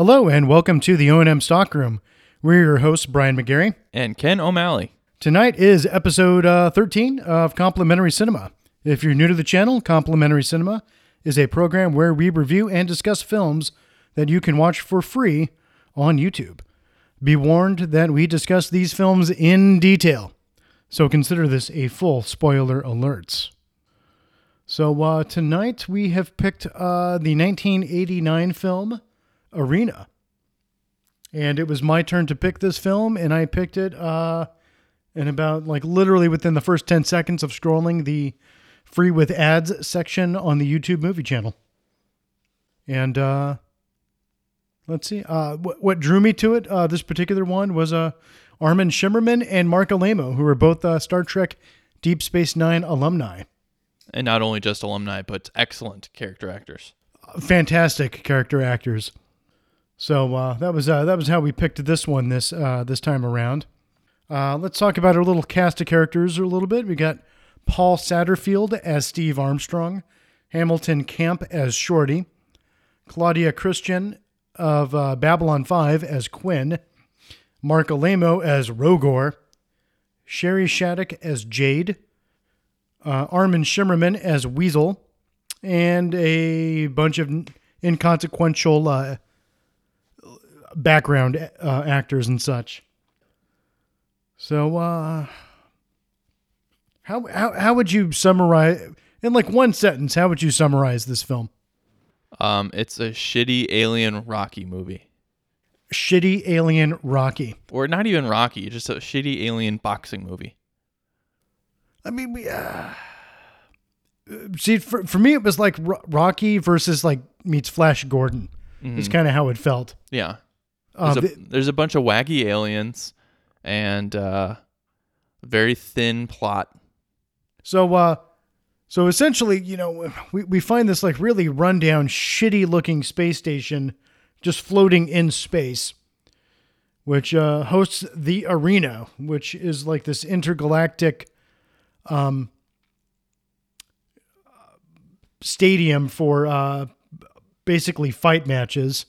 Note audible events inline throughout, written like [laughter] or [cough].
Hello and welcome to the O&M Stockroom. We're your hosts, Brian McGarry. And Ken O'Malley. Tonight is episode uh, 13 of Complimentary Cinema. If you're new to the channel, Complimentary Cinema is a program where we review and discuss films that you can watch for free on YouTube. Be warned that we discuss these films in detail, so consider this a full spoiler alerts. So uh, tonight we have picked uh, the 1989 film Arena. And it was my turn to pick this film, and I picked it uh, in about like literally within the first 10 seconds of scrolling the free with ads section on the YouTube movie channel. And uh, let's see, uh, what, what drew me to it, uh, this particular one, was uh, Armin Shimerman and Marc Alaimo, who are both uh, Star Trek Deep Space Nine alumni. And not only just alumni, but excellent character actors. Fantastic character actors. So uh, that was uh, that was how we picked this one this uh, this time around. Uh, let's talk about our little cast of characters a little bit. We got Paul Satterfield as Steve Armstrong, Hamilton Camp as Shorty, Claudia Christian of uh, Babylon 5 as Quinn, Marc Alaimo as Rogor, Shari Shattuck as Jade, uh, Armin Shimerman as Weasel, and a bunch of inconsequential background uh, actors and such. So, uh, how, how how would you summarize in like one sentence? How would you summarize this film? Um, it's a shitty alien Rocky movie, Shitty alien Rocky. or not even Rocky, just a shitty alien boxing movie. I mean, we, uh, see, for, for me, it was like Rocky versus like meets Flash Gordon. Is kind of how it felt. Yeah, There's, a, the- there's a bunch of wacky aliens and uh, a very thin plot. So, uh, so essentially, you know, we, we find this like really rundown, shitty looking space station just floating in space, which uh, hosts the arena, which is like this intergalactic um, stadium for uh, basically fight matches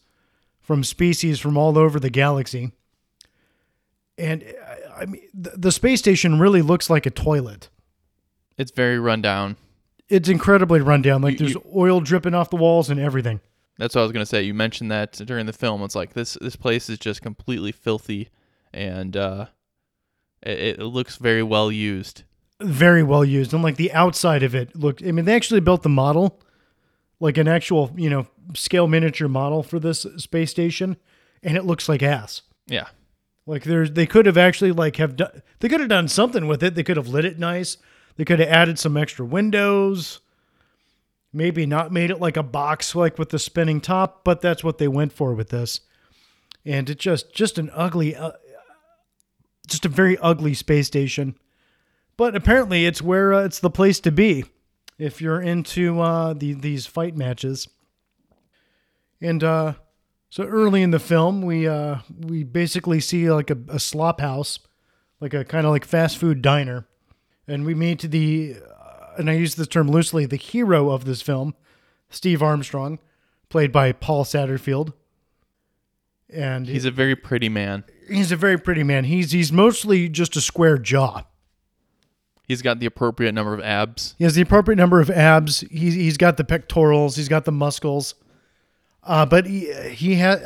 from species from all over the galaxy. And I- I mean, the, space station really looks like a toilet It's very rundown. it's incredibly rundown. Like You- there's oil dripping off the walls and everything. That's what I was gonna say. You mentioned that during the film. It's like this this place is just completely filthy, and uh, it, it looks very well used. Very well used. And like the outside of it looked I mean, they actually built the model, like an actual, you know, scale miniature model for this space station, and it looks like ass. Yeah, Like there's they could have actually like have done they could have done something with it. They could have lit it nice. They could have added some extra windows. Maybe not made it like a box like with the spinning top, but that's what they went for with this. And it just just an ugly uh, just a very ugly space station. But apparently it's where uh, it's the place to be if you're into uh the, these fight matches. And uh so early in the film, we uh, we basically see like a, a slop house, like a kind of like fast food diner, and we meet the, uh, and I use this term loosely, the hero of this film, Steve Armstrong, played by Paul Satterfield, and he's a very pretty man. he's a very pretty man. He's he's mostly just a square jaw. He's got the appropriate number of abs. He has the appropriate number of abs. He's he's got the pectorals. He's got the muscles. Uh, but he he had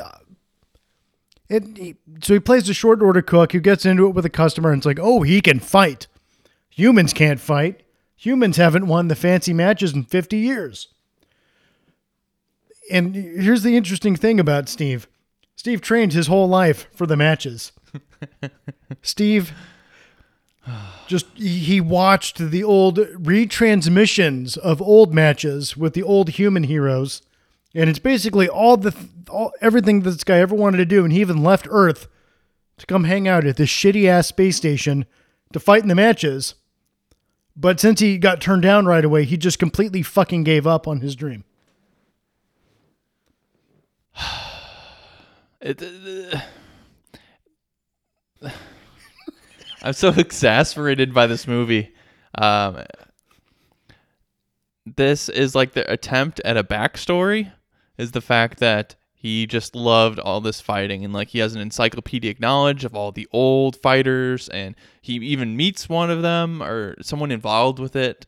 it. He, so he plays a short order cook who gets into it with a customer, and it's like, oh, he can fight. Humans can't fight. Humans haven't won the fancy matches in fifty years. And here's the interesting thing about Steve. Steve trained his whole life for the matches. [laughs] Steve just he watched the old retransmissions of old matches with the old human heroes and it's basically all the all everything this guy ever wanted to do and he even left earth to come hang out at this shitty ass space station to fight in the matches but since he got turned down right away he just completely fucking gave up on his dream [sighs] It, uh, [sighs] I'm so [laughs] exasperated by this movie. Um, this is like the attempt at a backstory. Is the fact that he just loved all this fighting and like he has an encyclopedic knowledge of all the old fighters and he even meets one of them or someone involved with it.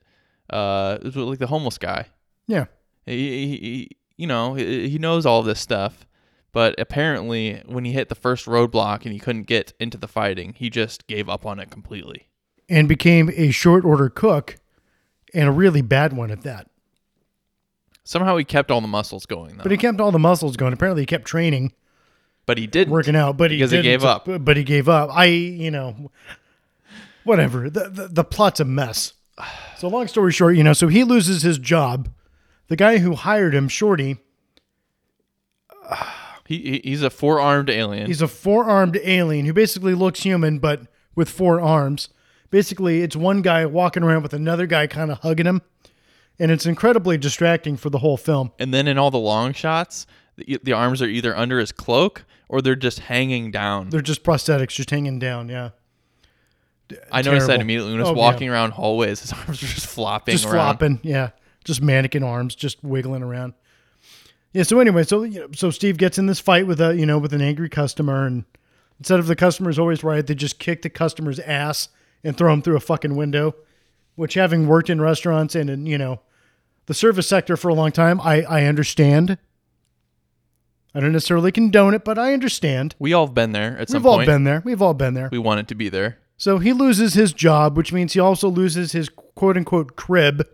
Uh, it like the homeless guy. Yeah. He, he, he you know, he, he knows all this stuff. But apparently, when he hit the first roadblock and he couldn't get into the fighting, he just gave up on it completely. And became a short order cook and a really bad one at that. Somehow he kept all the muscles going, though. But he kept all the muscles going. Apparently, he kept training, But he didn't. working out, but he Because he didn't, gave up. But, he gave up. I, you know, whatever. The, the the plot's a mess. So long story short, you know, so he loses his job. The guy who hired him, Shorty, He, he he's a four armed alien. he's a four-armed alien who basically looks human but with four arms. Basically, it's one guy walking around with another guy kind of hugging him, and it's incredibly distracting for the whole film. and then in all the long shots, the, the arms are either under his cloak or they're just hanging down. They're just prosthetics, just hanging down. Yeah, I noticed that immediately when I was Oh, yeah. walking around hallways. His [laughs] arms were just flopping just around. flopping. Yeah, just mannequin arms, just wiggling around. Yeah. So anyway, so you know, so Steve gets in this fight with a you know with an angry customer, and instead of the customer's always right, they just kick the customer's ass and throw him through a fucking window. Which, having worked in restaurants and in you know the service sector for a long time, I I understand. I don't necessarily condone it, but I understand. We all have been there at some We've all point. been there. We've all been there. we wanted to be there. So he loses his job, which means he also loses his quote unquote crib,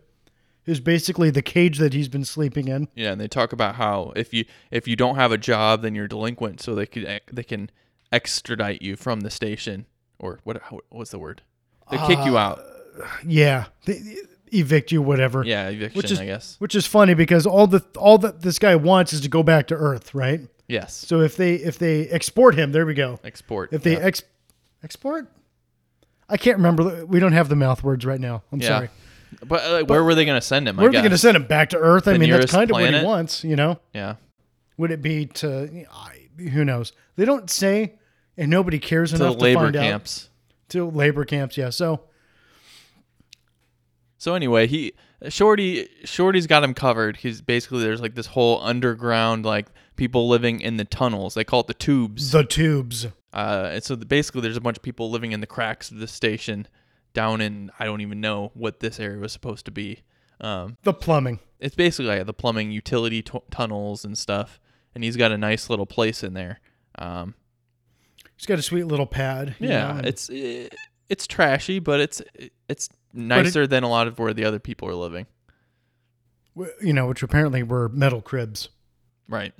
is basically the cage that he's been sleeping in. Yeah, and they talk about how if you if you don't have a job, then you're delinquent, so they could they can extradite you from the station or what what's the word? They kick Uh, you out. Yeah, they evict you, whatever. Yeah, eviction, which is I guess. which is funny because all the all that this guy wants is to go back to Earth, right? Yes. So if they if they export him, there we go. Export. If they yeah. ex export, I can't remember. We don't have the mouth words right now. I'm Yeah. sorry. but uh, like, where were they going to send him? Where I are they going to send him back to Earth? I mean, that's kind of what he wants, you know. Yeah. Would it be to I, who knows? They don't say, and nobody cares To the enough to labor find out. camps. To labor camps, yeah. So So anyway, he Shorty Shorty's got him covered. He's basically there's like this whole underground like people living in the tunnels. They call it the tubes. the tubes. Uh, and so the, basically there's a bunch of people living in the cracks of the station down in I don't even know what this area was supposed to be. Um, The plumbing. it's basically like the plumbing utility t- tunnels and stuff. And he's got a nice little place in there. Um, He's got a sweet little pad. you yeah, know, it's eh, it's trashy, but it's it's nicer than a lot of where the other people are living. you know, which apparently were metal cribs. Right.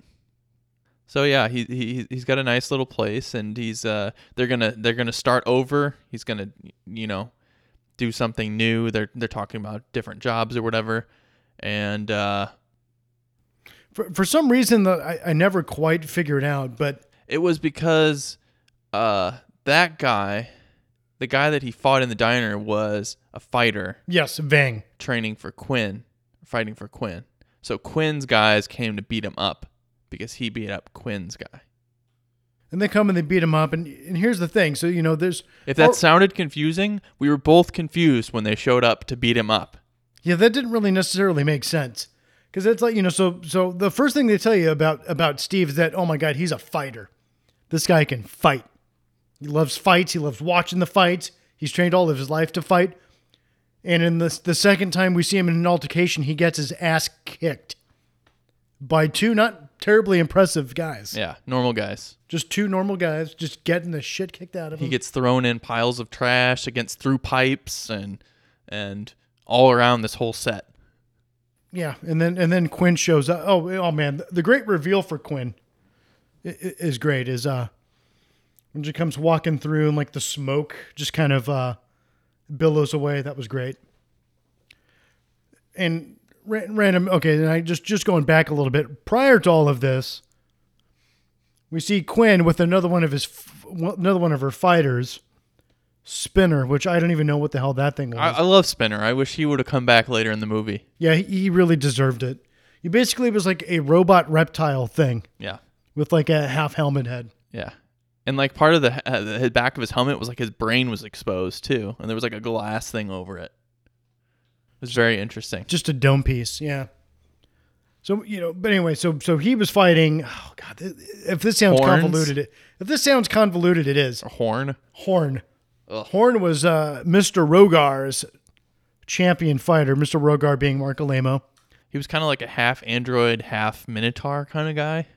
So yeah, he he he's got a nice little place, and he's uh they're gonna they're gonna start over. He's gonna you know do something new. They're they're talking about different jobs or whatever, and uh, For, for some reason that I, I never quite figured out, but it was because uh that guy, the guy that he fought in the diner was a fighter yes, Vang. training for Quinn, fighting for Quinn. So Quinn's guys came to beat him up because he beat up Quinn's guy. And they come and they beat him up. And, and here's the thing. So, you know, there's, If that Or- sounded confusing, we were both confused when they showed up to beat him up. yeah, that didn't really necessarily make sense. Because it's like, you know, so, so the first thing they tell you about, about Steve is that, oh my God, he's a fighter. This guy can fight. He loves fights. He loves watching the fights. He's trained all of his life to fight. And in the, the second time we see him in an altercation, he gets his ass kicked by two not terribly impressive guys. Yeah, normal guys. Just two normal guys just getting the shit kicked out of him. He gets thrown in piles of trash against through pipes and and all around this whole set. yeah, and then and then Quinn shows up. Oh, oh man, the great reveal for Quinn is great. Is uh when she comes walking through and like the smoke just kind of uh billows away. That was great. And ra- random. Okay, and I just just going back a little bit prior to all of this, we see Quinn with another one of his f- another one of her fighters, Spinner, which I don't even know what the hell that thing was. I, I love Spinner. I wish he would have come back later in the movie. Yeah, he, he really deserved it. He basically was like a robot reptile thing Yeah, with like a half helmet head. yeah. And like part of the, uh, the back of his helmet was like his brain was exposed too, and there was like a glass thing over it. It was very interesting. Just a dome piece, yeah. So you know, but anyway, so so he was fighting. Oh God, if this sounds Horns? convoluted, it, if this sounds convoluted, it is. A horn. Horn. Horn was uh, Mr. Rogar's champion fighter. Mr. Rogar being Marc Alaimo. He was kind of like a half android, half minotaur kind of guy.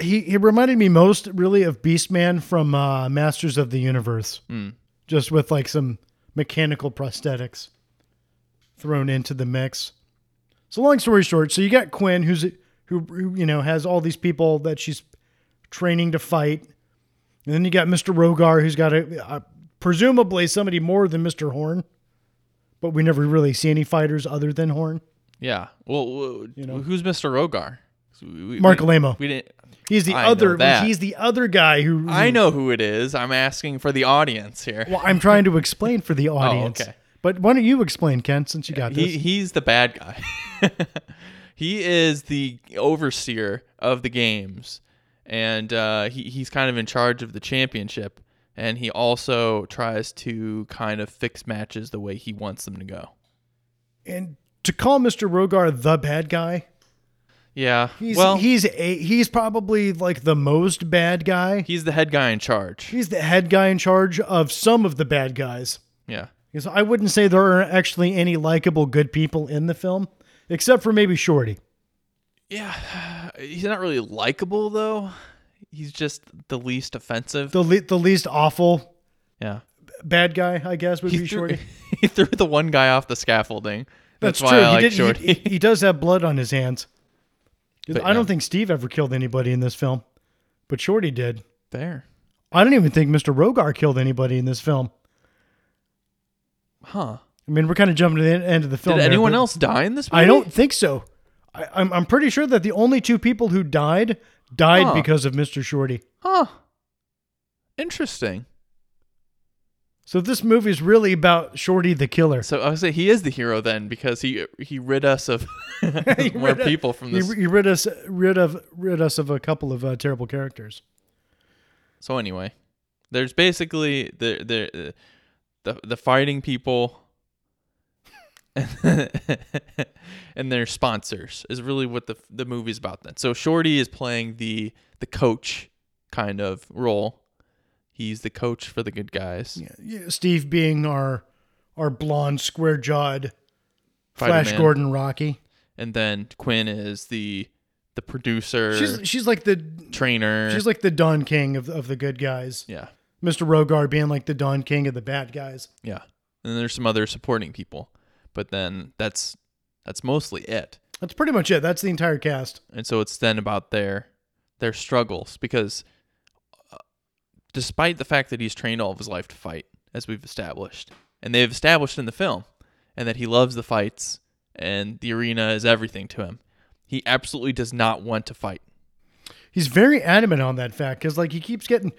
He he reminded me most really of Beastman from uh, Masters of the Universe, just with like some mechanical prosthetics thrown into the mix. So long story short, so you got Quinn, who's who, who you know has all these people that she's training to fight, and then you got Mister Rogar, who's got a, uh presumably somebody more than Mister Horn, but we never really see any fighters other than Horn. Yeah. Well, w- know. who's Mr. Rogar? We- we- Mark we, Alaimo. We didn't. He's the I other. He's the other guy who. I know who it is. I'm asking for the audience here. Well, I'm trying to explain for the [laughs] audience. Oh, okay. But why don't you explain, Ken, since you got this? He he's the bad guy. [laughs] he is the overseer of the games, and uh, he he's kind of in charge of the championship. And he also tries to kind of fix matches the way he wants them to go. and to call Mr. Rogar the bad guy, Yeah. he's well, he's a he's probably like the most bad guy. he's the head guy in charge. He's the head guy in charge of some of the bad guys. Yeah. Because I wouldn't say there are actually any likable good people in the film, except for maybe Shorty. Yeah. [sighs] He's not really likable though. He's just the least offensive. The le- the least awful yeah. bad guy, I guess, would He be threw, Shorty. [laughs] he threw the one guy off the scaffolding. That's, That's, why true. I like he, did, Shorty. he, he does have blood on his hands. But I don't yeah. think Steve ever killed anybody in this film, but Shorty did. there. I don't even think Mr. Rogar killed anybody in this film. Huh. I mean, we're kind of jumping to the end of the film. Did there, anyone else die in this movie? I don't think so. I, I'm, I'm pretty sure that the only two people who died died Huh. because of Mr. Shorty. Huh. Interesting. So this movie is really about Shorty the killer. So I would say he is the hero then because he he rid us of [laughs] [laughs] more people from He, this. he rid us rid of rid us of a couple of uh, terrible characters. So anyway, there's basically the the the the fighting people [laughs] and their sponsors is really what the the movie's about then. So Shorty is playing the the coach kind of role. He's the coach for the good guys. Yeah, yeah, Steve being our our blonde, square jawed Flash Spider-Man. Gordon Rocky. And then Quinn is the the producer, She's she's like the trainer. she's like the Don King of of the good guys. yeah. Mr. Rogar being like the Don King of the bad guys. Yeah. And there's some other supporting people. But then that's that's mostly it. That's pretty much it. That's the entire cast. And so it's then about their their struggles because despite the fact that he's trained all of his life to fight as we've established and they've established in the film and that he loves the fights and the arena is everything to him. He absolutely does not want to fight. He's very adamant on that fact because like he keeps getting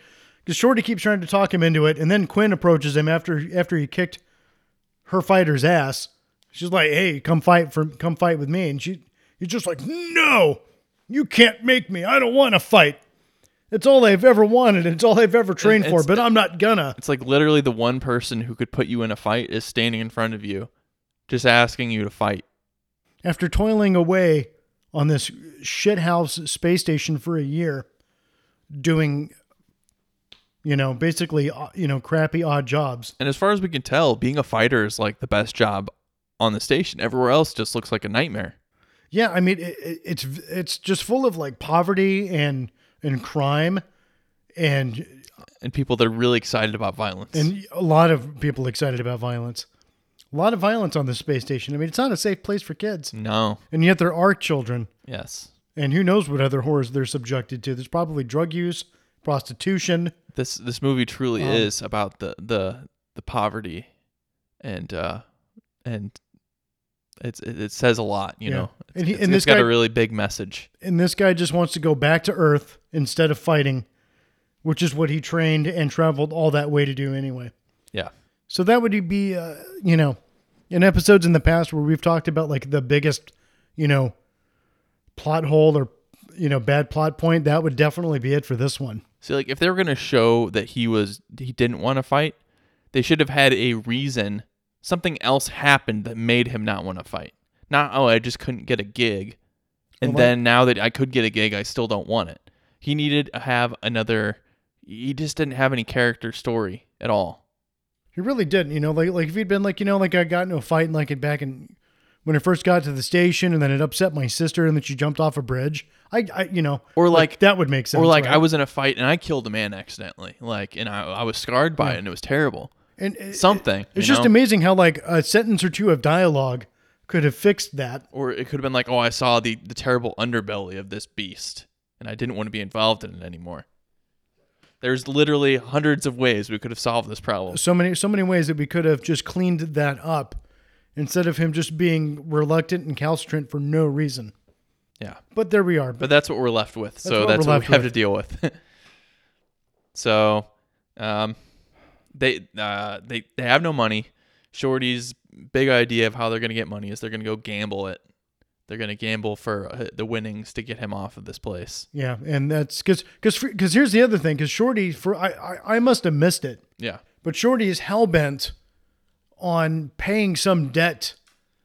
because Shorty keeps trying to talk him into it, and then Quinn approaches him after after he kicked her fighter's ass. She's like, "Hey, come fight for come fight with me," and she he's just like, "No, you can't make me. I don't want to fight. It's all I've ever wanted. It's all I've ever trained for, but I'm not gonna." It's like literally the one person who could put you in a fight is standing in front of you just asking you to fight. After toiling away on this shithouse space station for a year, doing, you know, basically, uh, you know, crappy odd jobs. And as far as we can tell, being a fighter is like the best job on the station. Everywhere else just looks like a nightmare. Yeah, I mean, it- it's it's just full of like poverty and and crime, and And people that are really excited about violence. and a lot of people excited about violence. A lot of violence on the space station. I mean, it's not a safe place for kids, no. and yet there are children. Yes. And who knows what other horrors they're subjected to? There's probably drug use, prostitution. This this movie truly Um, is about the the the poverty and uh and it's it, it says a lot, you Yeah. know. It's, And he- and this got guy- a really big message. And this guy just wants to go back to Earth instead of fighting, which is what he trained and traveled all that way to do anyway. Yeah. So that would be, uh, you know, in episodes in the past where we've talked about like the biggest, you know, plot hole or, you know, bad plot point, that would definitely be it for this one. See, like if they were gonna show that he was he didn't want to fight, they should have had a reason. Something else happened that made him not want to fight. Not oh, I just couldn't get a gig. And Well, then now that I could get a gig, I still don't want it. He needed to have another. He just didn't have any character story at all. He really didn't, you know, like like if he'd been like, you know, like I got into a fight and like it back in when I first got to the station and then it upset my sister and then she jumped off a bridge. I, I you know, Or like, that would make sense. or like right? I was in a fight and I killed a man accidentally. Like, and I, I was scarred by it and it was terrible. And it- Something. It's just know? amazing how like a sentence or two of dialogue could have fixed that. Or it could have been like, oh, I saw the the terrible underbelly of this beast, and I didn't want to be involved in it anymore. There's literally hundreds of ways we could have solved this problem. So many so many ways that we could have just cleaned that up instead of him just being reluctant and calcitrant for no reason. Yeah. But there we are. But that's what we're left with. so what that's what we have with. to deal with. [laughs] so, um, they uh they they have no money. Shorty's big idea of how they're gonna get money is they're gonna go gamble it. They're gonna gamble for uh, the winnings to get him off of this place. Yeah, and that's because because because here's the other thing because Shorty for I, I I must have missed it, Yeah. but Shorty is hell bent on paying some debt,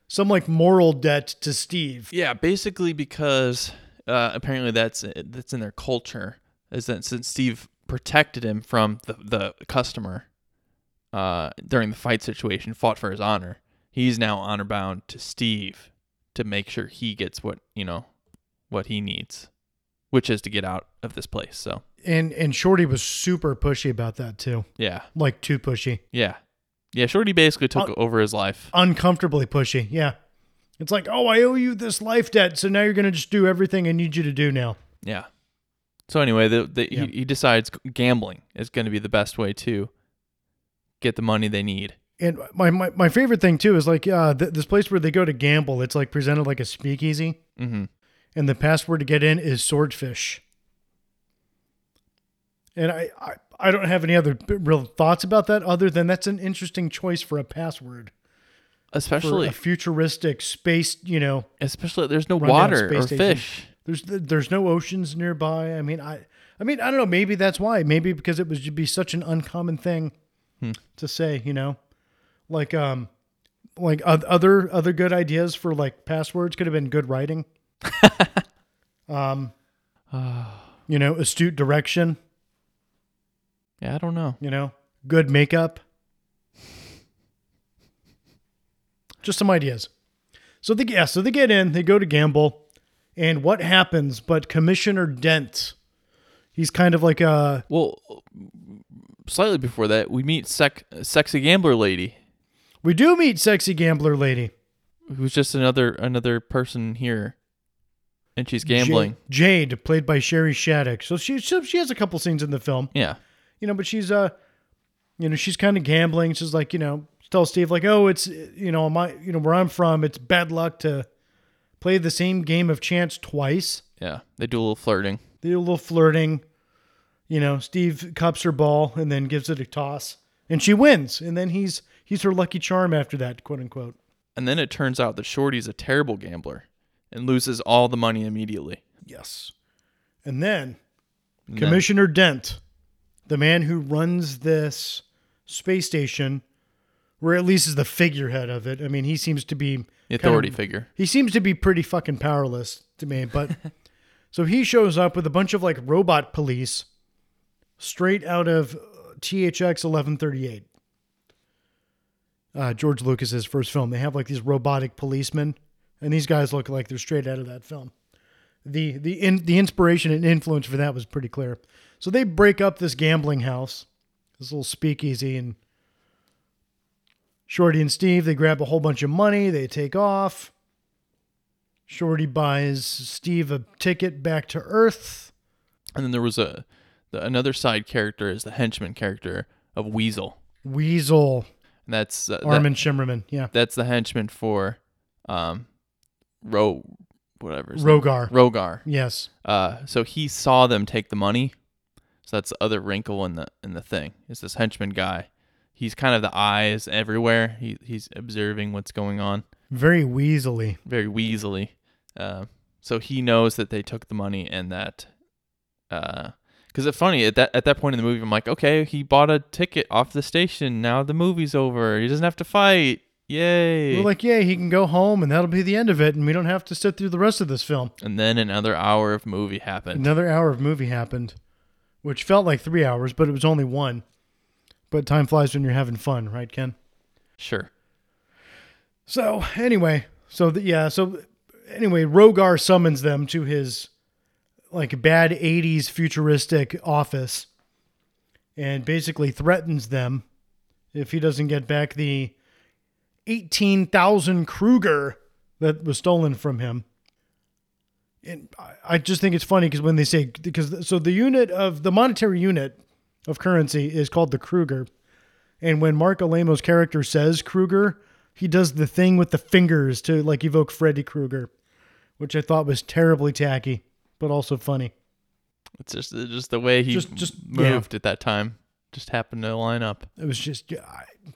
some like moral debt to Steve. Yeah, basically because uh, apparently that's that's in their culture is that since Steve protected him from the the customer uh, during the fight situation, fought for his honor, he's now honor bound to Steve to make sure he gets what you know what he needs, which is to get out of this place. So And and Shorty was super pushy about that too, yeah, like too pushy, yeah, yeah. Shorty basically took Uh, over his life. uncomfortably pushy. Yeah, it's like oh I owe you this life debt, so now you're gonna just do everything I need you to do now. Yeah. So anyway, the, the, Yeah. he, he decides gambling is going to be the best way to get the money they need. And my, my, my favorite thing too is like uh, th- this place where they go to gamble. It's like presented like a speakeasy, hmm and the password to get in is swordfish. And I, I, I don't have any other real thoughts about that other than that's an interesting choice for a password Especially, a futuristic space. You know, especially there's no water space or station. fish. there's there's no oceans nearby. I mean, I I mean I don't know. Maybe that's why. Maybe because it would be such an uncommon thing Hmm. to say. You know, like um, like other other good ideas for like passwords could have been good writing. [laughs] um, [sighs] you know, astute direction. Yeah, I don't know. You know, good makeup. Just some ideas. So they yeah, so they get in, they go to gamble, and what happens? But Commissioner Dent, he's kind of like a Well, slightly before that, we meet sec- sexy gambler lady, we do meet sexy gambler lady who's just another another person here, and she's gambling. Ja- Jade, played by Shari Shattuck. So she so she has a couple scenes in the film, Yeah, you know, but she's uh, you know, she's kind of gambling. She's like, you know, tell Steve like, oh, it's you know, my you know where I'm from, it's bad luck to play the same game of chance twice. yeah. They do a little flirting. They do a little flirting. You know, Steve cups her ball and then gives it a toss, and she wins. And then he's he's her lucky charm after that, quote unquote. And then it turns out that Shorty's a terrible gambler and loses all the money immediately. Yes. And then And then- Commissioner Dent, the man who runs this space station, or at least is the figurehead of it. I mean, he seems to be the kind authority of- figure. He seems to be pretty fucking powerless to me, but [laughs] so he shows up with a bunch of like robot police straight out of uh, THX 1138. Uh, George Lucas's first film. They have like these robotic policemen, and these guys look like they're straight out of that film. The the in, the inspiration and influence for that was pretty clear. So they break up this gambling house, this little speakeasy, and Shorty and Steve they grab a whole bunch of money. They take off. Shorty buys Steve a ticket back to Earth. And then there was a the, another side character is the henchman character of Weasel. Weasel, And that's uh, that- Armin Shimerman, yeah, that's the henchman for um Ro whatever. his name- Rogar, Rogar. yes, Uh so he saw them take the money. So that's the other wrinkle in the in the thing. Is this henchman guy. He's kind of the eyes everywhere. He he's observing what's going on. very weaselly. very weaselly. Uh, so he knows that they took the money and that, because it's funny at that at that point in the movie, I'm like, okay, he bought a ticket off the station. Now the movie's over. He doesn't have to fight. Yay! We're like, yay, he can go home, and that'll be the end of it, and we don't have to sit through the rest of this film. and then another hour of movie happened. Another hour of movie happened, which felt like three hours, but it was only one. But time flies when you're having fun, right, Ken? Sure. So anyway, so the, yeah, so anyway, Rogar summons them to his like a bad '80s futuristic office, and basically threatens them if he doesn't get back the eighteen thousand Kruger that was stolen from him. And I- I just think it's funny because when they say because so the unit of the monetary unit of currency is called the Kruger, and when Marc Alaimo's character says Kruger, he does the thing with the fingers to like evoke Freddy Krueger, which I thought was terribly tacky, but also funny. It's just it's just the way he Just- just- yeah. moved at that time. Just happened to line up. It was just, yeah. I-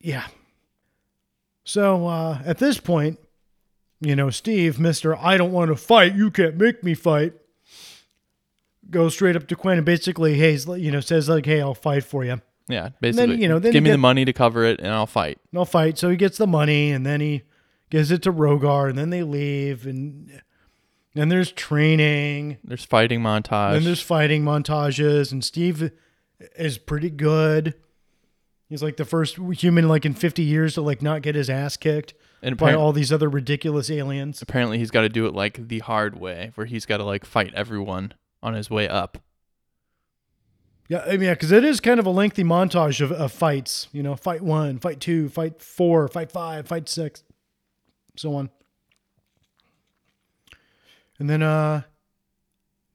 yeah. So uh, at this point, you know, Steve, Mister, I don't want to fight. You can't make me fight. Goes straight up to Quinn and basically, hey, you know, says like, hey, I'll fight for you. Yeah, basically. you know, then give me the money to cover it, and I'll fight. I'll fight. So he gets the money and then he gives it to Rogar and then they leave and then there's training. There's fighting montage. Then there's fighting montages, and Steve is pretty good. He's like the first human like in 50 years to like not get his ass kicked and by all these other ridiculous aliens. apparently he's got to do it like the hard way, where he's got to like fight everyone on his way up. Yeah, I mean, yeah, because it is kind of a lengthy montage of, of fights. You know, fight one, fight two, fight four, fight five, fight six, so on. And then uh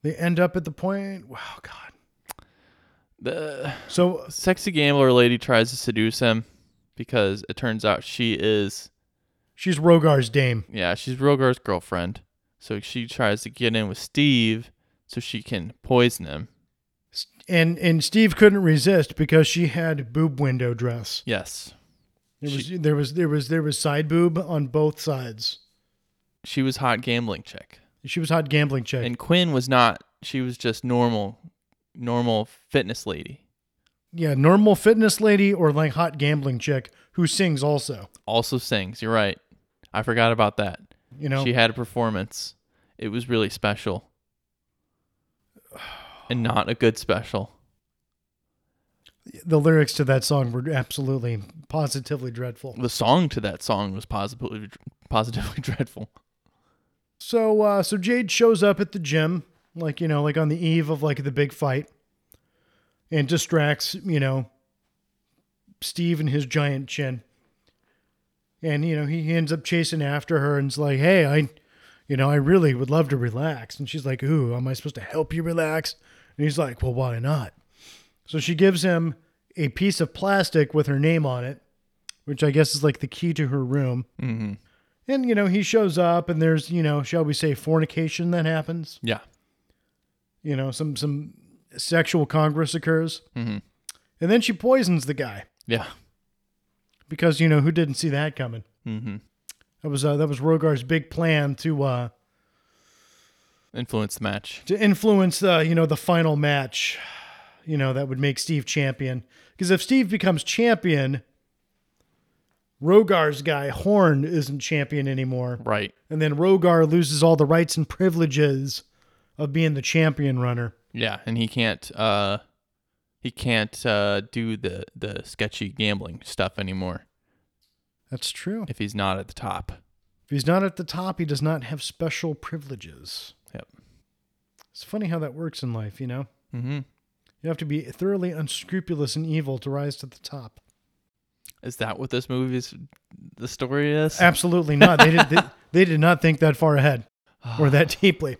they end up at the point. Wow, God. The So sexy gambler lady tries to seduce him because it turns out she is she's Rogar's dame. yeah she's Rogar's girlfriend. So she tries to get in with Steve so she can poison him. and and Steve couldn't resist because she had boob window dress. Yes, There was there was there was there was side boob on both sides. she was hot gambling chick, She was hot gambling chick. and Quinn was not. She was just normal, normal fitness lady. yeah, normal fitness lady or like hot gambling chick who sings also. Also sings. You're right. I forgot about that. You know, She had a performance. It was really special. And not a good special. the lyrics to that song were absolutely positively dreadful. The song to that song was positively positively [laughs] dreadful. So uh so Jade shows up at the gym like you know like on the eve of like the big fight and distracts, you know, Steve and his giant chin. And you know, he ends up chasing after her and's like, "Hey, I you know, I really would love to relax." And she's like, "Ooh, am I supposed to help you relax?" And he's like, "Well, why not?" So she gives him a piece of plastic with her name on it, which I guess is like the key to her room. hmm And you know, he shows up and there's, you know, shall we say fornication that happens. Yeah. You know, some some sexual congress occurs. hmm And then she poisons the guy Yeah. because, you know, who didn't see that coming? hmm That was uh, that was Rogar's big plan to uh Influence the match. to influence uh, you know, the final match, you know, that would make Steve champion. Because if Steve becomes champion, Rogar's guy Horn isn't champion anymore. Right. And then Rogar loses all the rights and privileges of being the champion runner. Yeah, and he can't uh he can't uh do the the sketchy gambling stuff anymore That's true. if he's not at the top. If he's not at the top, he does not have special privileges. Yep. It's funny how that works in life, you know? Mm-hmm. You have to be thoroughly unscrupulous and evil to rise to the top. Is that what this movie's the story is? Absolutely not. They did they, [laughs] they did not think that far ahead or that [sighs] deeply.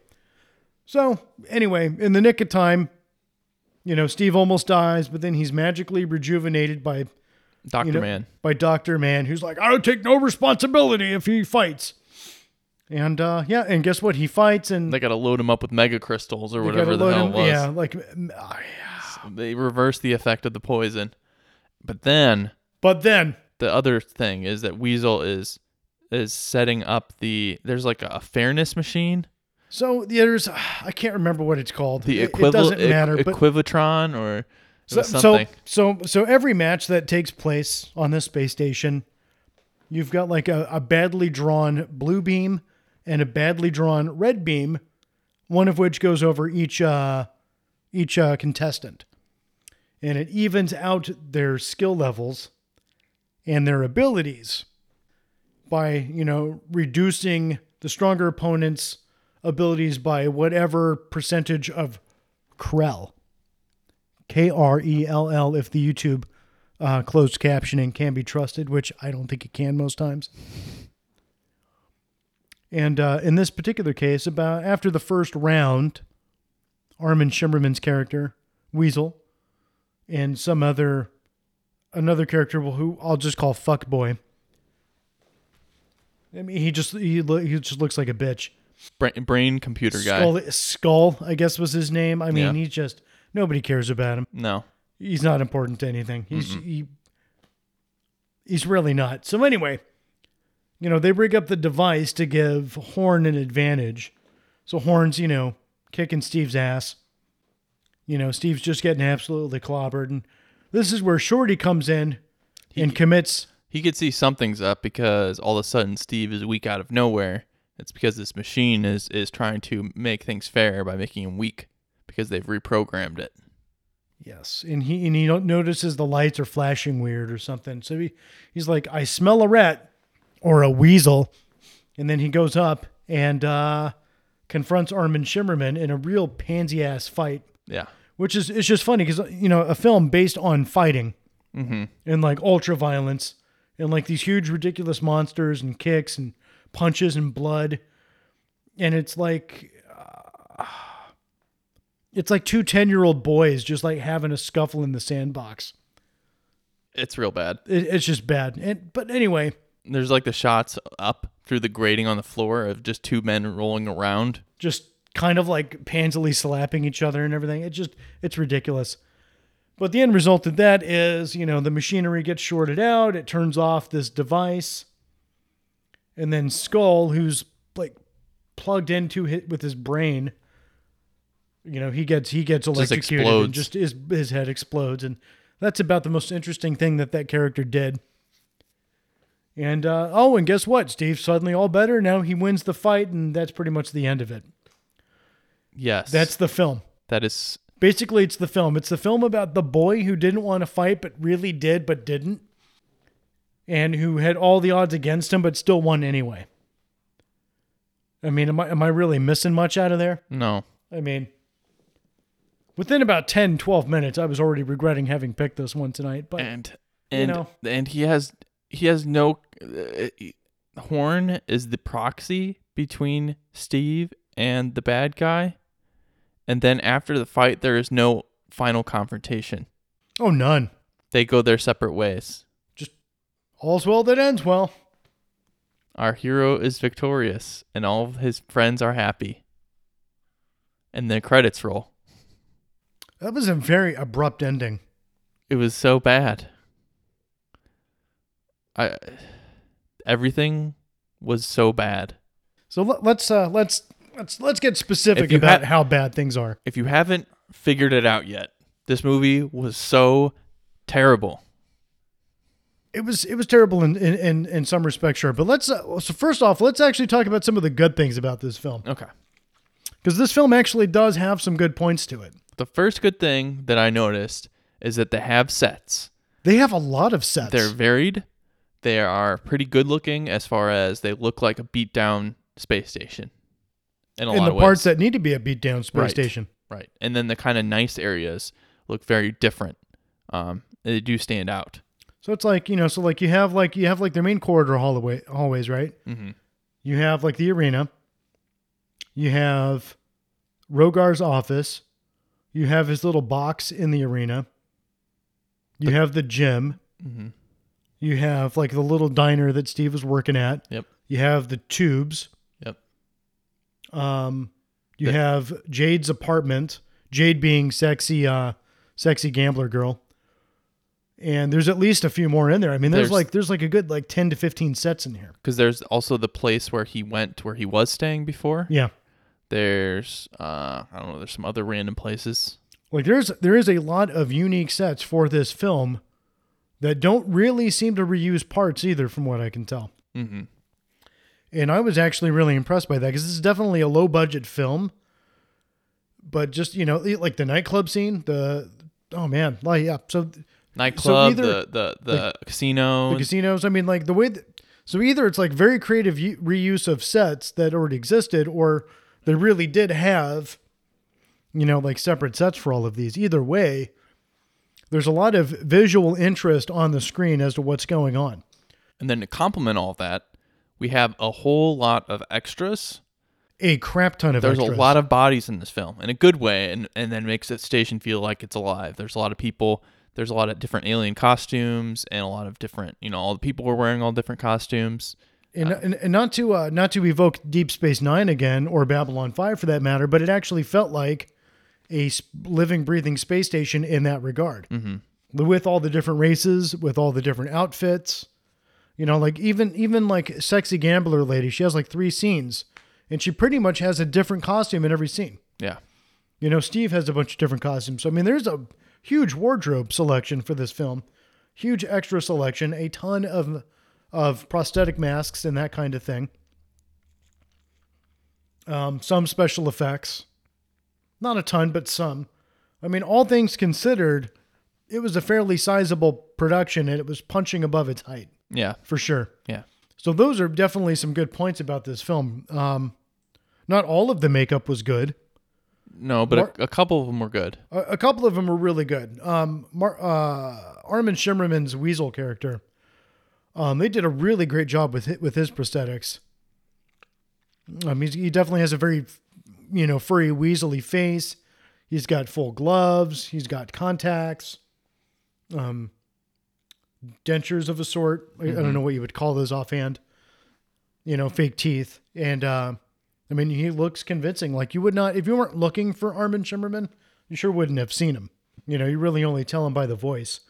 So, anyway, in the nick of time, you know, Steve almost dies, but then he's magically rejuvenated by Doctor you know, Man. by Dr. Man, who's like, I'll take no responsibility if he fights. And uh yeah, and guess what? He fights and They got to load him up with mega crystals or whatever the hell him- was. Yeah, like ah, yeah. They reverse the effect of the poison. But then But then the other thing is that Weasel is is setting up the there's like a fairness machine. so there's I can't remember what it's called. The it, equivalent doesn't matter, but Equivitron or It was so, so so every match that takes place on this space station, you've got like a, a badly drawn blue beam and a badly drawn red beam, one of which goes over each uh, each uh, contestant, and it evens out their skill levels and their abilities by you know reducing the stronger opponent's abilities by whatever percentage of Krell. K R E L L if the YouTube uh, closed captioning can be trusted, which I don't think it can most times. And uh, in this particular case, about after the first round, Armin Shimerman's character Weasel and some other another character who I'll just call Fuckboy. I mean, he just he, lo- he just looks like a bitch. brain, brain computer guy. Skull, Skull, I guess was his name. I mean, Yeah. he's just nobody cares about him. No. He's not important to anything. He's he, he's really not. So anyway, you know, they bring up the device to give Horn an advantage. So Horn's, you know, kicking Steve's ass. You know, Steve's just getting absolutely clobbered. And this is where Shorty comes in and commits He could see something's up because all of a sudden Steve is weak out of nowhere. It's because this machine is is trying to make things fair by making him weak because they've reprogrammed it. Yes, and he and he notices the lights are flashing weird or something. So he he's like, I smell a rat or a weasel, and then he goes up and uh, confronts Armin Shimerman in a real pansy ass fight, Yeah. Which is it's just funny because you know a film based on fighting Mm-hmm. and like ultra violence and like these huge ridiculous monsters and kicks and punches and blood, and it's like. uh, It's like two 10 year old boys just like having a scuffle in the sandbox. It's real bad. It, it's just bad. And, but anyway, There's like the shots up through the grating on the floor of just two men rolling around. just kind of like pansily slapping each other and everything. It just, it's ridiculous. But the end result of that is, you know, the machinery gets shorted out. It turns off this device. And then Skull, who's like plugged into it with his brain, you know, he gets, he gets electrocuted and explodes. just his, his head explodes. And that's about the most interesting thing that that character did. And, uh, oh, and guess what? Steve's suddenly all better. Now he wins the fight, and that's pretty much the end of it. Yes. That's the film. that is Basically, it's the film. It's the film about the boy who didn't want to fight, but really did, but didn't. And who had all the odds against him, but still won anyway. I mean, am I, am I really missing much out of there? no. I mean, within about 10, 12 minutes, I was already regretting having picked this one tonight. But And and know. and he has he has no uh, Horn is the proxy between Steve and the bad guy. And then after the fight there is no final confrontation. oh, none. They go their separate ways. Just all's well that ends well. Our hero is victorious and all of his friends are happy. And the credits roll. That was a very abrupt ending. It was so bad. I everything was so bad. So let, let's uh, let's let's let's get specific you about had- how bad things are. If you haven't figured it out yet, this movie was so terrible. It was it was terrible in in, in, in some respects, sure. But let's uh, so first off, let's actually talk about some of the good things about this film Okay. because this film actually does have some good points to it. The first good thing that I noticed is that they have sets. They have a lot of sets. They're varied. They are pretty good looking as far as they look like a beat down space station. In a in lot the of parts ways. that need to be a beat down space Right. station. right. And then the kind of nice areas look very different. Um, they do stand out. So it's like you know, so like you have like you have like their main corridor hallway hallways, right? Mm-hmm. You have like the arena. You have Rogar's office. You have his little box in the arena. You have the gym. Mm-hmm. You have like the little diner that Steve was working at. Yep. You have the tubes. Um, you have Jade's apartment. Jade being sexy, uh, sexy gambler girl. And there's at least a few more in there. I mean, there's, There's- like there's like a good like ten to fifteen sets in here. Because there's also the place where he went, where he was staying before. Yeah. There's, uh, I don't know, there's some other random places. Like there's there is a lot of unique sets for this film that don't really seem to reuse parts either, from what I can tell. Mm-hmm. And I was actually really impressed by that because this is definitely a low budget film. But just you know, like the nightclub scene, the oh man, like yeah. So Nightclub, either- the the the casino. the casinos. I mean, like the way that, so either it's like very creative reuse of sets that already existed, or they really did have, you know, like separate sets for all of these. Either way, there's a lot of visual interest on the screen as to what's going on. and then to complement all that, we have a whole lot of extras. A crap ton of There's extras. a lot of bodies in this film in a good way, and and then makes the station feel like it's alive. There's a lot of people. There's a lot of different alien costumes and a lot of different, you know, all the people were wearing all different costumes. and, and, and not to uh, not to evoke Deep Space Nine again or Babylon Five for that matter, but it actually felt like a living, breathing space station in that regard. Mm-hmm. With all the different races, with all the different outfits, you know, like even even like sexy gambler lady, she has like three scenes, and she pretty much has a different costume in every scene. Yeah, You know, Steve has a bunch of different costumes. So I mean, there's a huge wardrobe selection for this film, huge extra selection, a ton of of prosthetic masks and that kind of thing. Um, some special effects, not a ton, but some. I mean, all things considered, it was a fairly sizable production, and it was punching above its height yeah, for sure. yeah. So those are definitely some good points about this film. Um, not all of the makeup was good. No, but Mar- a, a couple of them were good. A, a couple of them were really good. Um, Mar- uh, Armin Shimerman's Weasel character, um, they did a really great job with hi- with his prosthetics. Um, he definitely has a very, you know, furry, weaselly face. He's got full gloves. He's got contacts, um, dentures of a sort. I, I don't know what you would call those offhand. You know, fake teeth, and uh, I mean, he looks convincing. Like you would not, if you weren't looking for Armin Shimerman, you sure wouldn't have seen him. You know, you really only tell him by the voice.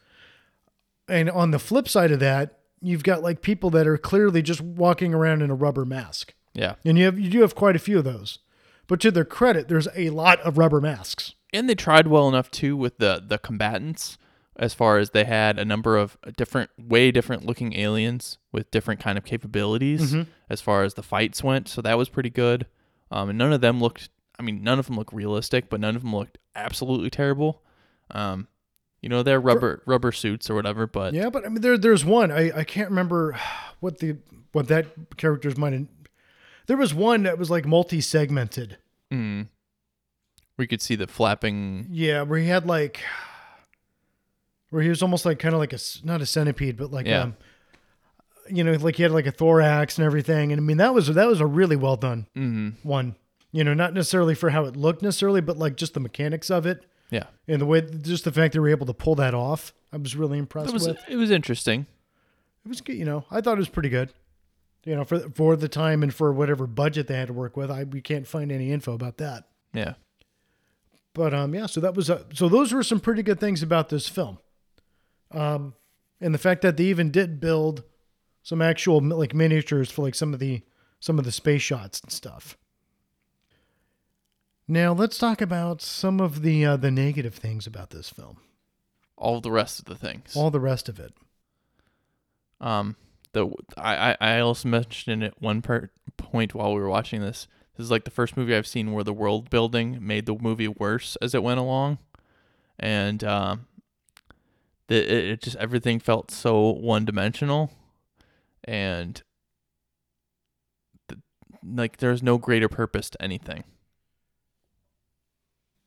And on the flip side of that, you've got like people that are clearly just walking around in a rubber mask. Yeah, And you have you do have quite a few of those. But to their credit, there's a lot of rubber masks. and they tried well enough too with the the combatants, as far as they had a number of different, way different looking aliens with different kind of capabilities as far as the fights went. So that was pretty good. Um, and none of them looked. I mean, none of them looked realistic, but none of them looked absolutely terrible. Um, you know, they're rubber rubber suits or whatever, but Yeah, but I mean there there's one. I, I can't remember [sighs] what the what that character's might there was one that was like multi-segmented. mm, we could see the flapping. Yeah, where he had like, where he was almost like kind of like a not a centipede, but like Yeah. um, you know, like he had like a thorax and everything. And I mean that was that was a really well done Mm, one. You know, not necessarily for how it looked necessarily, but like just the mechanics of it yeah, and the way, just the fact they were able to pull that off. I was really impressed it was with. it was interesting. It was good. You know, I thought it was pretty good. You know, for for the time and for whatever budget they had to work with, I we can't find any info about that. Yeah, But um, yeah, so that was a, so those were some pretty good things about this film. Um, and the fact that they even did build some actual like miniatures for like some of the some of the space shots and stuff. Now let's talk about some of the uh, the negative things about this film. all the rest of the things. All the rest of it. Um, the I I I also mentioned at one per, point while we were watching this. This is like the first movie I've seen where the world building made the movie worse as it went along, and um, the it, it just everything felt so one dimensional, and like there's no greater purpose to anything.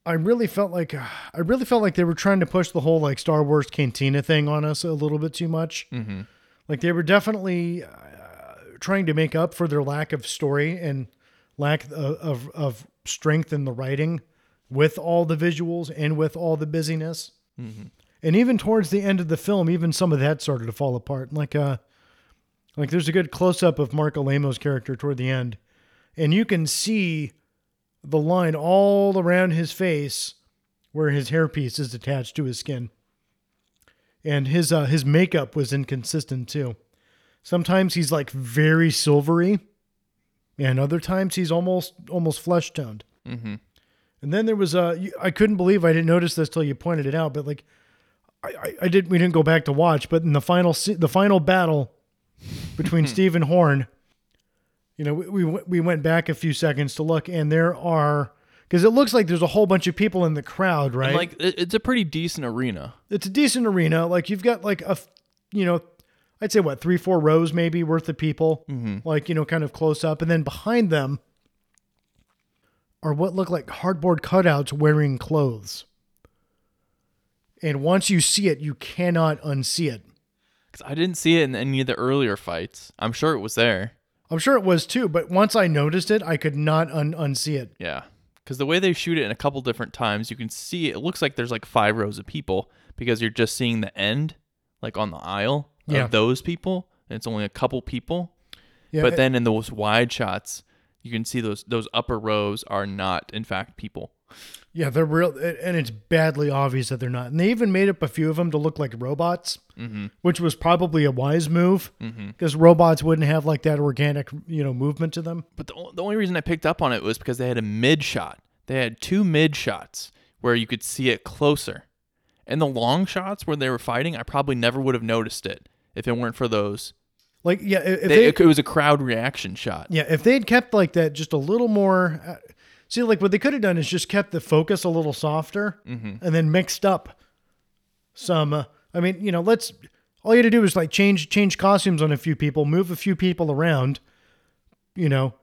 I really felt like I really felt like they were trying to push the whole like Star Wars cantina thing on us a little bit too much. Mm-hmm. Like they were definitely uh, trying to make up for their lack of story and lack of, of of strength in the writing with all the visuals and with all the busyness. Mm-hmm. And even towards the end of the film, even some of that started to fall apart. Like uh like there's a good close up of Marc Alaimo's character toward the end, and you can see the line all around his face where his hairpiece is attached to his skin. And his uh, his makeup was inconsistent too. Sometimes he's like very silvery, and other times he's almost almost flesh toned. Mm-hmm. And then there was a. you- I couldn't believe I didn't notice this till you pointed it out, but like, I, I, I did. We didn't go back to watch, but in the final the final battle between hmm. Steve and Horn, you know, we, we we went back a few seconds to look, and there are because it looks like there's a whole bunch of people in the crowd, right? And, like it's a pretty decent arena. it's a decent arena. Like you've got like a, you know, I'd say what three, four rows maybe worth of people, mm-hmm. like you know, kind of close up, and then behind them are what look like cardboard cutouts wearing clothes. And once you see it, you cannot unsee it. Cause I didn't see it in any of the earlier fights. I'm sure it was there. I'm sure it was too, but once I noticed it, I could not un- unsee it. Yeah. Because the way they shoot it in a couple different times, you can see it looks like there's like five rows of people because you're just seeing the end, like on the aisle of Yeah. those people, and it's only a couple people. Yeah, but then in those wide shots, you can see those those upper rows are not, in fact, people. Yeah, they're real, and it's badly obvious that they're not. And they even made up a few of them to look like robots, mm-hmm. which was probably a wise move mm-hmm. because robots wouldn't have like that organic, you know, movement to them. But the, the only reason I picked up on it was because they had a mid shot. They had two mid shots where you could see it closer. And the long shots where they were fighting, I probably never would have noticed it if it weren't for those. Like, yeah, if They, they, it, it was a crowd reaction shot. yeah, if they had kept like that, just a little more. Uh, See, like what they could have done is just kept the focus a little softer, and then mixed up some. Uh, I mean, you know, let's. All you had to do is like change change costumes on a few people, move a few people around, you know,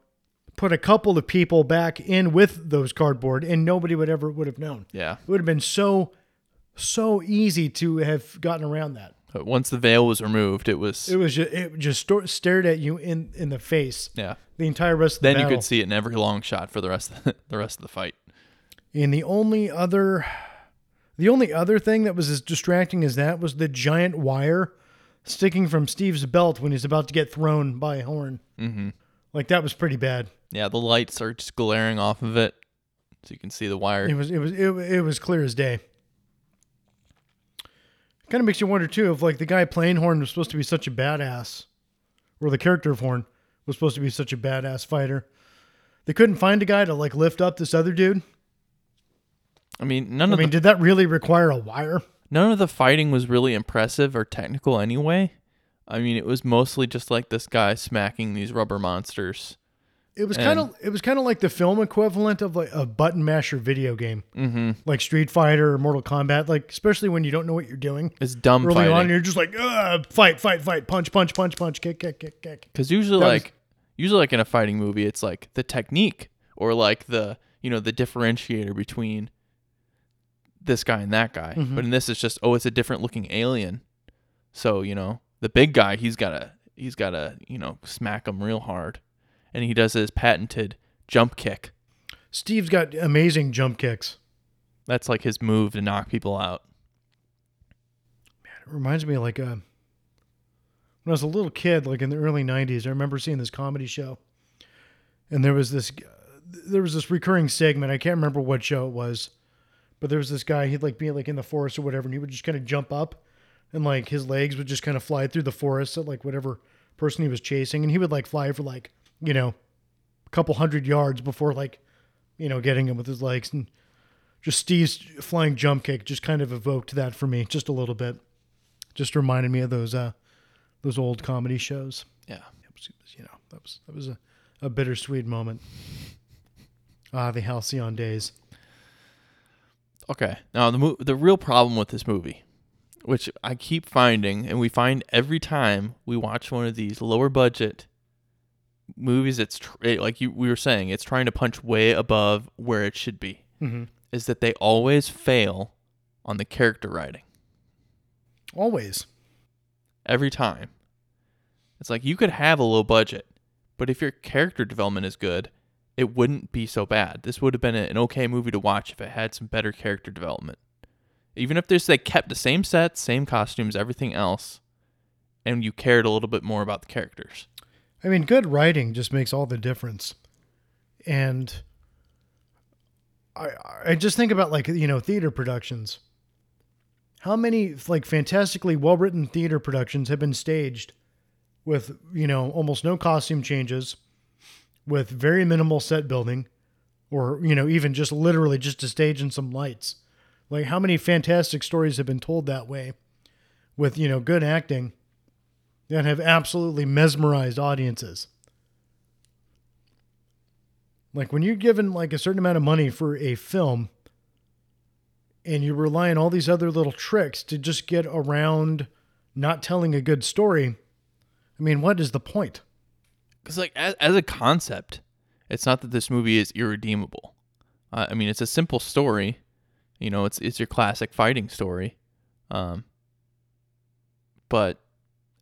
put a couple of people back in with those cardboard, and nobody would ever would have known. Yeah. It would have been so so easy to have gotten around that. But once the veil was removed, it was It was just it just sto- stared at you in in the face yeah. the entire rest of the Then you battle. could see it in every long shot for the rest of the, [laughs] the rest of the fight. And the only other, the only other thing that was as distracting as that was the giant wire sticking from Steve's belt when he's about to get thrown by a Horn. Mm-hmm. Like that was pretty bad. Yeah, the lights are just glaring off of it, so you can see the wire. It was it was it, it was clear as day. Kind of makes you wonder too if like the guy playing Horn was supposed to be such a badass, or the character of Horn was supposed to be such a badass fighter. They couldn't find a guy to like lift up this other dude. I mean, none of I of mean, the did that really require a wire? none of the fighting was really impressive or technical anyway. I mean, it was mostly just like this guy smacking these rubber monsters. It was kind of it was kind of like the film equivalent of like a button masher video game, mm-hmm. like Street Fighter or Mortal Kombat. Like especially when you don't know what you're doing It's dumb early fighting. on, you're just like Ugh, fight, fight, fight, punch, punch, punch, punch, kick, kick, kick, kick. Because usually, That was- like, usually, like in a fighting movie, it's like the technique or like the you know the differentiator between this guy and that guy. Mm-hmm. But in this, it's just oh, it's a different looking alien. So you know the big guy, he's gotta he's gotta you know smack him real hard, and he does his patented jump kick. Steve's got amazing jump kicks. That's like his move to knock people out. Man, it reminds me of like uh, when I was a little kid, like in the early '90s. I remember seeing this comedy show, and there was this there was this recurring segment. I can't remember what show it was, but there was this guy. He'd like be like in the forest or whatever, and he would just kind of jump up, and like his legs would just kind of fly through the forest at like whatever person he was chasing, and he would like fly for like you know a couple hundred yards before like you know getting him with his legs and. Just Steve's flying jump kick just kind of evoked that for me, just a little bit just reminded me of those uh those old comedy shows. Yeah. Was, you know, that was that was a, a bittersweet moment. Ah, the halcyon days. Okay. Now the mo- the real problem with this movie, which I keep finding, and we find every time we watch one of these lower budget movies, it's tr- it, like you we were saying, it's trying to punch way above where it should be. Mm-hmm. Is that they always fail on the character writing Always. every time. It's like you could have a low budget, but if your character development is good, it wouldn't be so bad. This would have been an okay movie to watch if it had some better character development. Even if there's they kept the same sets, same costumes, everything else, and you cared a little bit more about the characters. I mean, good writing just makes all the difference. And I I just think about like, you know, theater productions. How many like fantastically well-written theater productions have been staged with, you know, almost no costume changes, with very minimal set building or you know even just literally just a stage and some lights. Like how many fantastic stories have been told that way, with you know good acting, that have absolutely mesmerized audiences. Like when you're given like a certain amount of money for a film and you rely on all these other little tricks to just get around not telling a good story, I mean, what is the point? Because like as, as a concept, it's not that this movie is irredeemable. Uh, I mean, it's a simple story. You know, it's it's your classic fighting story, um, but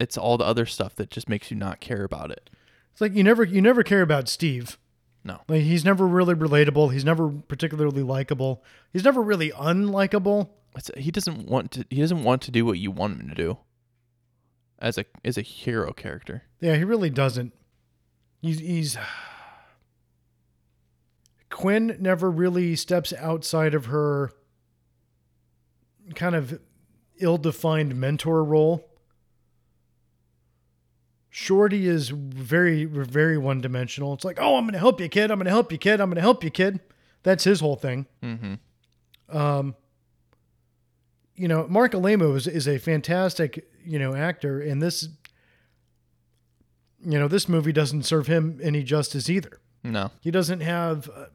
it's all the other stuff that just makes you not care about it. It's like you never you never care about Steve. No. Like he's never really relatable. He's never particularly likable. He's never really unlikable. It's, he doesn't want to. He doesn't want to do what you want him to do. As a as a hero character. Yeah, he really doesn't. He's he's Quinn never really steps outside of her kind of ill-defined mentor role. Shorty is very very one-dimensional. It's like, "Oh, I'm going to help you, kid. I'm going to help you, kid. I'm going to help you, kid." That's his whole thing. Mm-hmm. Um, you know, Marc Alaimo is, is a fantastic, you know, actor, and this, you know, this movie doesn't serve him any justice either. No. He doesn't have uh,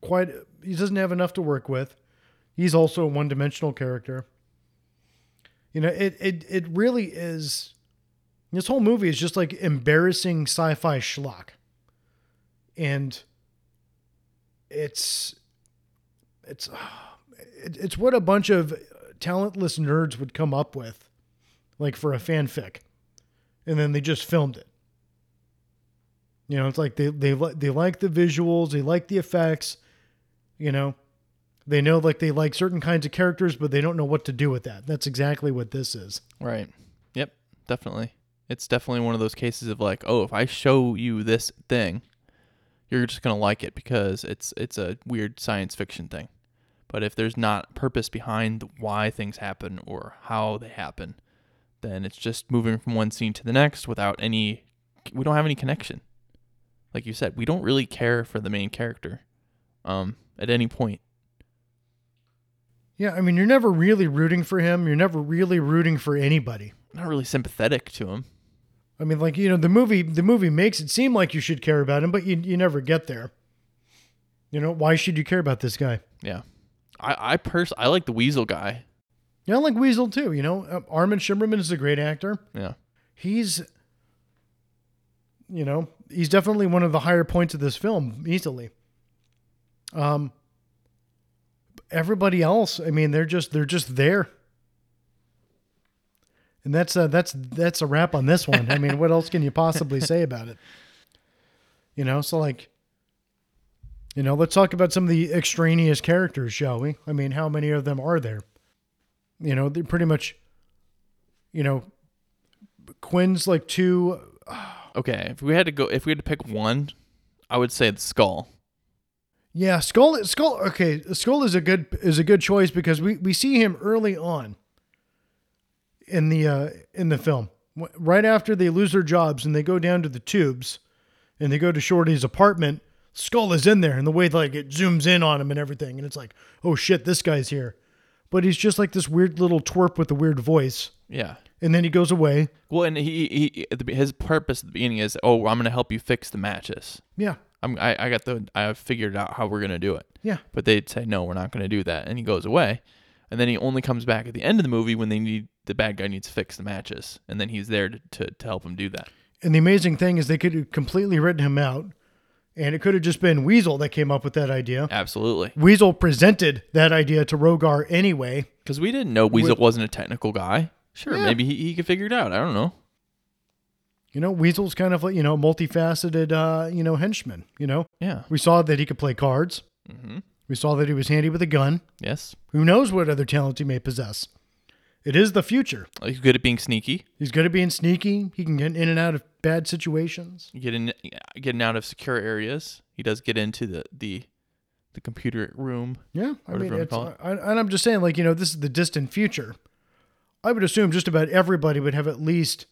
quite, he doesn't have enough to work with. He's also a one-dimensional character. You know, it it it really is. This whole movie is just like embarrassing sci-fi schlock, and it's it's it's what a bunch of talentless nerds would come up with, like for a fanfic, and then they just filmed it. You know, it's like they they they like the visuals, they like the effects, you know, they know like they like certain kinds of characters, but they don't know what to do with that. That's exactly what this is. Right. Yep. Definitely. It's definitely one of those cases of like, oh, if I show you this thing, you're just gonna like it because it's it's a weird science fiction thing. But if there's not purpose behind why things happen or how they happen, then it's just moving from one scene to the next without any. We don't have any connection. Like you said, we don't really care for the main character, um, at any point. Yeah, I mean, you're never really rooting for him. You're never really rooting for anybody. Not really sympathetic to him. I mean, like you know, the movie the movie makes it seem like you should care about him, but you you never get there. You know, why should you care about this guy? Yeah, I I pers- I like the Weasel guy. Yeah, I like Weasel too. You know, uh, Armin Shimerman is a great actor. Yeah. He's, you know, he's definitely one of the higher points of this film, easily. Um. Everybody else, I mean, they're just they're just there. And that's uh, that's that's a wrap on this one. I mean, what else can you possibly say about it? You know, so like, you know, let's talk about some of the extraneous characters, shall we? I mean, how many of them are there? You know, they're pretty much, you know, Quinn's like two. Okay, if we had to go, if we had to pick one, I would say the skull. Yeah, Skull. Skull. Okay, Skull is a good is a good choice because we we see him early on. In the uh, in the film, right after they lose their jobs and they go down to the tubes, and they go to Shorty's apartment, Skull is in there, and the way like it zooms in on him and everything, and it's like, oh shit, this guy's here, but he's just like this weird little twerp with a weird voice, Yeah. and then he goes away. Well, and he, he his purpose at the beginning is, oh, I'm gonna help you fix the matches. Yeah, I'm I, I got the I figured out how we're gonna do it. yeah, But they'd say no, we're not gonna do that, and he goes away, and then he only comes back at the end of the movie when they need the bad guy needs to fix the matches, and then he's there to to, to help him do that. And the amazing thing is they could have completely written him out, and it could have just been Weasel that came up with that idea. Absolutely, Weasel presented that idea to Rogar anyway. because we didn't know Weasel wasn't a technical guy. Sure, Yeah. maybe he, he could figure it out. I don't know. You know, Weasel's kind of like, you know, multifaceted, uh, you know, henchman. You know, Yeah. we saw that he could play cards. Mm-hmm. We saw that he was handy with a gun. Yes. Who knows what other talents he may possess? It is the future. He's good at being sneaky, He's good at being sneaky. He can get in and out of bad situations. getting getting out of secure areas. He does get into the the the computer room. Yeah, I mean, it's. I, and I'm just saying, like, you know, this is the distant future. I would assume just about everybody would have at least,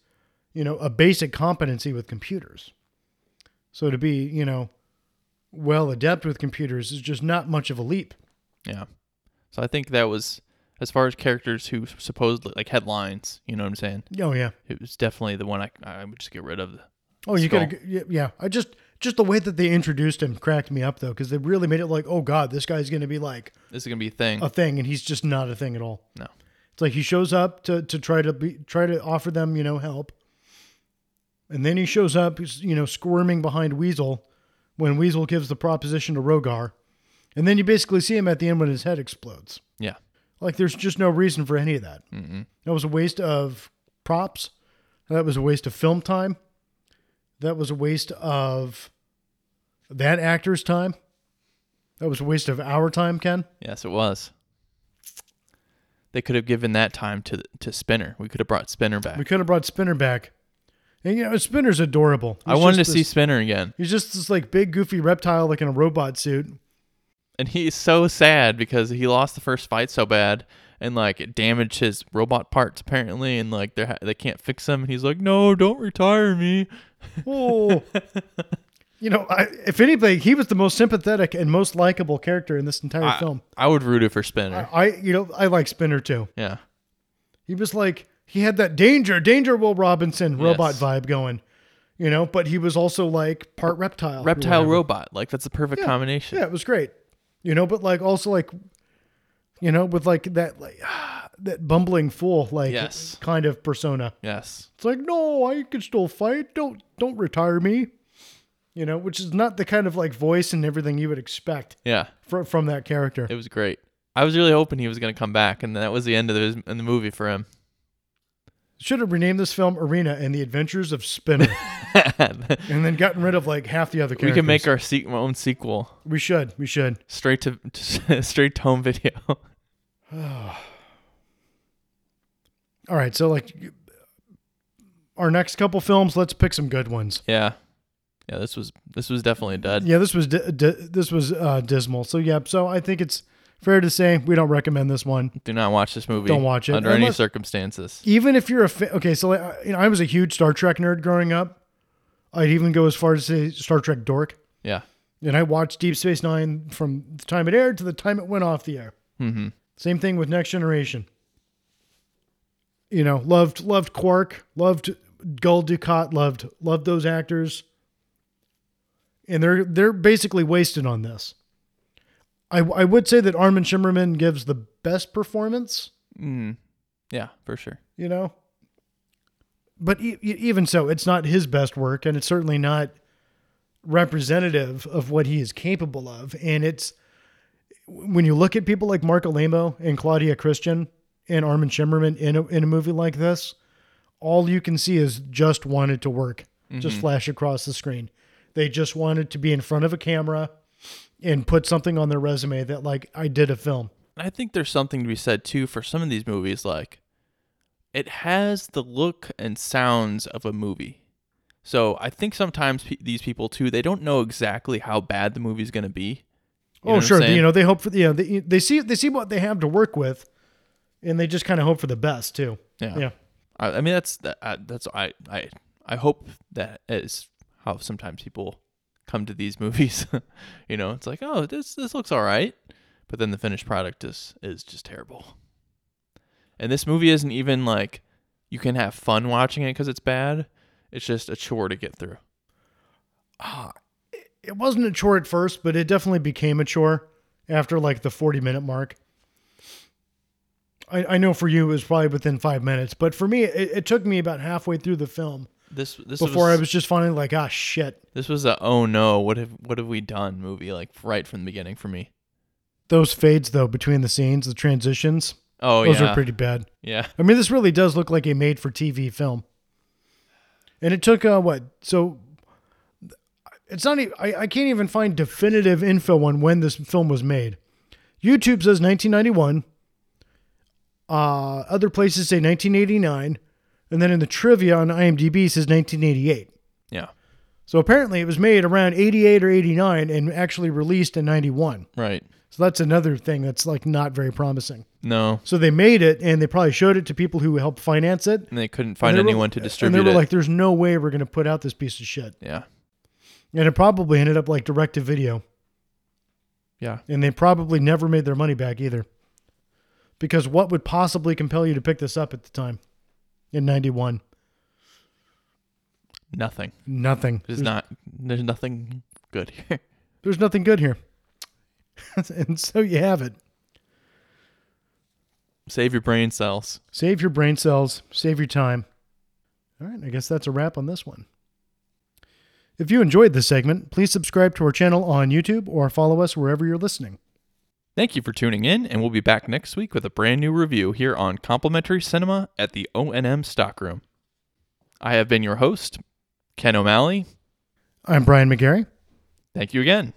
you know, a basic competency with computers. So to be, you know, well adept with computers is just not much of a leap. Yeah. So I think that was as far as characters who supposedly like headlines. You know what I'm saying? Oh yeah. It was definitely the one I I would just get rid of. Oh, you Skull. gotta. yeah, Yeah. I just just the way that they introduced him cracked me up though, because they really made it like, oh god, this guy's gonna be like This is gonna be a thing. a thing, and he's just not a thing at all. No. It's like he shows up to to try to be try to offer them, you know, help. And then he shows up, you know, squirming behind Weasel when Weasel gives the proposition to Rogar. And then you basically see him at the end when his head explodes. Yeah. Like there's just no reason for any of that. Mm-mm. That was a waste of props. That was a waste of film time. That was a waste of that actor's time. That was a waste of our time, Ken. Yes, it was. They could have given that time to to Spinner. We could have brought Spinner back. We could have brought Spinner back. And you know, Spinner's adorable. I wanted to just see Spinner again, He's just this like big goofy reptile like in a robot suit. and he's so sad because he lost the first fight so bad, and like it damaged his robot parts apparently, and like they they can't fix him. And he's like, "No, don't retire me." Oh. [laughs] you know, I, if anything, he was the most sympathetic and most likable character in this entire I, film. I would root it for Spinner. I, you know, I like Spinner too. yeah, He was like he had that danger, danger, Will Robinson robot Yes. vibe going, you know. But he was also like part reptile, reptile robot. Like that's the perfect Yeah, combination. Yeah, it was great, you know. But like also like, you know, with like that like [sighs] that bumbling fool like Yes. kind of persona. Yes. It's like no, I can still fight. Don't don't retire me. You know, which is not the kind of like voice and everything you would expect Yeah. from from that character. It was great. I was really hoping he was going to come back, and that was the end of the, in the movie for him. Should have renamed this film Arena and the Adventures of Spinner, [laughs] and then gotten rid of like half the other characters. we can make our, se- own sequel We should. We should. straight to, to [laughs] straight to home video. [laughs] All right. So like, our next couple films, let's pick some good ones. yeah, yeah. This was this was definitely a dud. Yeah, this was di- di- this was uh, dismal. So yeah. So I think it's fair to say we don't recommend this one. Do not watch this movie. Don't watch it. under any circumstances. Even if you're a fa- okay, so like, you know, I was a huge Star Trek nerd growing up. I'd even go as far as say Star Trek dork. Yeah. And I watched Deep Space Nine from the time it aired to the time it went off the air. Mm-hmm. Same thing with Next Generation. You know, loved loved Quark, loved Gul Dukat, loved loved those actors, and they're they're basically wasted on this. I I would say that Armin Shimerman gives the best performance. Mm. Yeah, for sure. You know, but e- even so, it's not his best work, and it's certainly not representative of what he is capable of. And it's when you look at people like Marc Alaimo and Claudia Christian and Armin Shimerman in a, in a movie like this, all you can see is just wanted to work, just flash across the screen. They just wanted to be in front of a camera and put something on their resume that like I did a film. I think there's something to be said too for some of these movies. Like, it has the look and sounds of a movie. So I think sometimes pe- these people too, they don't know exactly how bad the movie's going to be. You oh, sure. You know, they hope for the, you know, they, they see they see what they have to work with, and they just kind of hope for the best too. Yeah. Yeah. I, I mean, that's that, uh, that's I I I hope that is how sometimes people come to these [laughs] movies. you know, it's like, oh, this this looks all right, but then the finished product is is just terrible. And this movie isn't even like you can have fun watching it because it's bad. It's just a chore to get through. Ah, It wasn't a chore at first, but it definitely became a chore after like the forty minute mark. I, I know for you it was probably within five minutes, but for me it, it took me about halfway through the film This this before was, I was just finally like, ah, shit. this was a oh no what have what have we done movie like right from the beginning for me. Those fades though between the scenes, the transitions, Oh those yeah, are pretty bad. yeah. I mean, this really does look like a made for TV film. And it took uh, what? So it's not. Even, I I can't even find definitive info on when this film was made. YouTube says 1991. Uh, other places say 1989, and then in the trivia on IMDb it says 1988. Yeah. So apparently it was made around 88 or 89 and actually released in 91. Right. So that's another thing that's like not very promising. No. So they made it and they probably showed it to people who helped finance it. And they couldn't find they were- anyone to distribute. it. And they were it. like, "There's no way we're going to put out this piece of shit." yeah. And it probably ended up like direct to video. Yeah. And they probably never made their money back either. Because what would possibly compel you to pick this up at the time in 91? Nothing. Nothing. There's not. There's nothing good here. [laughs] There's nothing good here. [laughs] and so you have it. Save your brain cells. Save your brain cells, save your time. All right, I guess that's a wrap on this one. If you enjoyed this segment, please subscribe to our channel on YouTube or follow us wherever you're listening. Thank you for tuning in, and we'll be back next week with a brand new review here on Complimentary Cinema at the O&M Stockroom. I have been your host, Ken O'Malley. I'm Brian McGarry. Thank you again.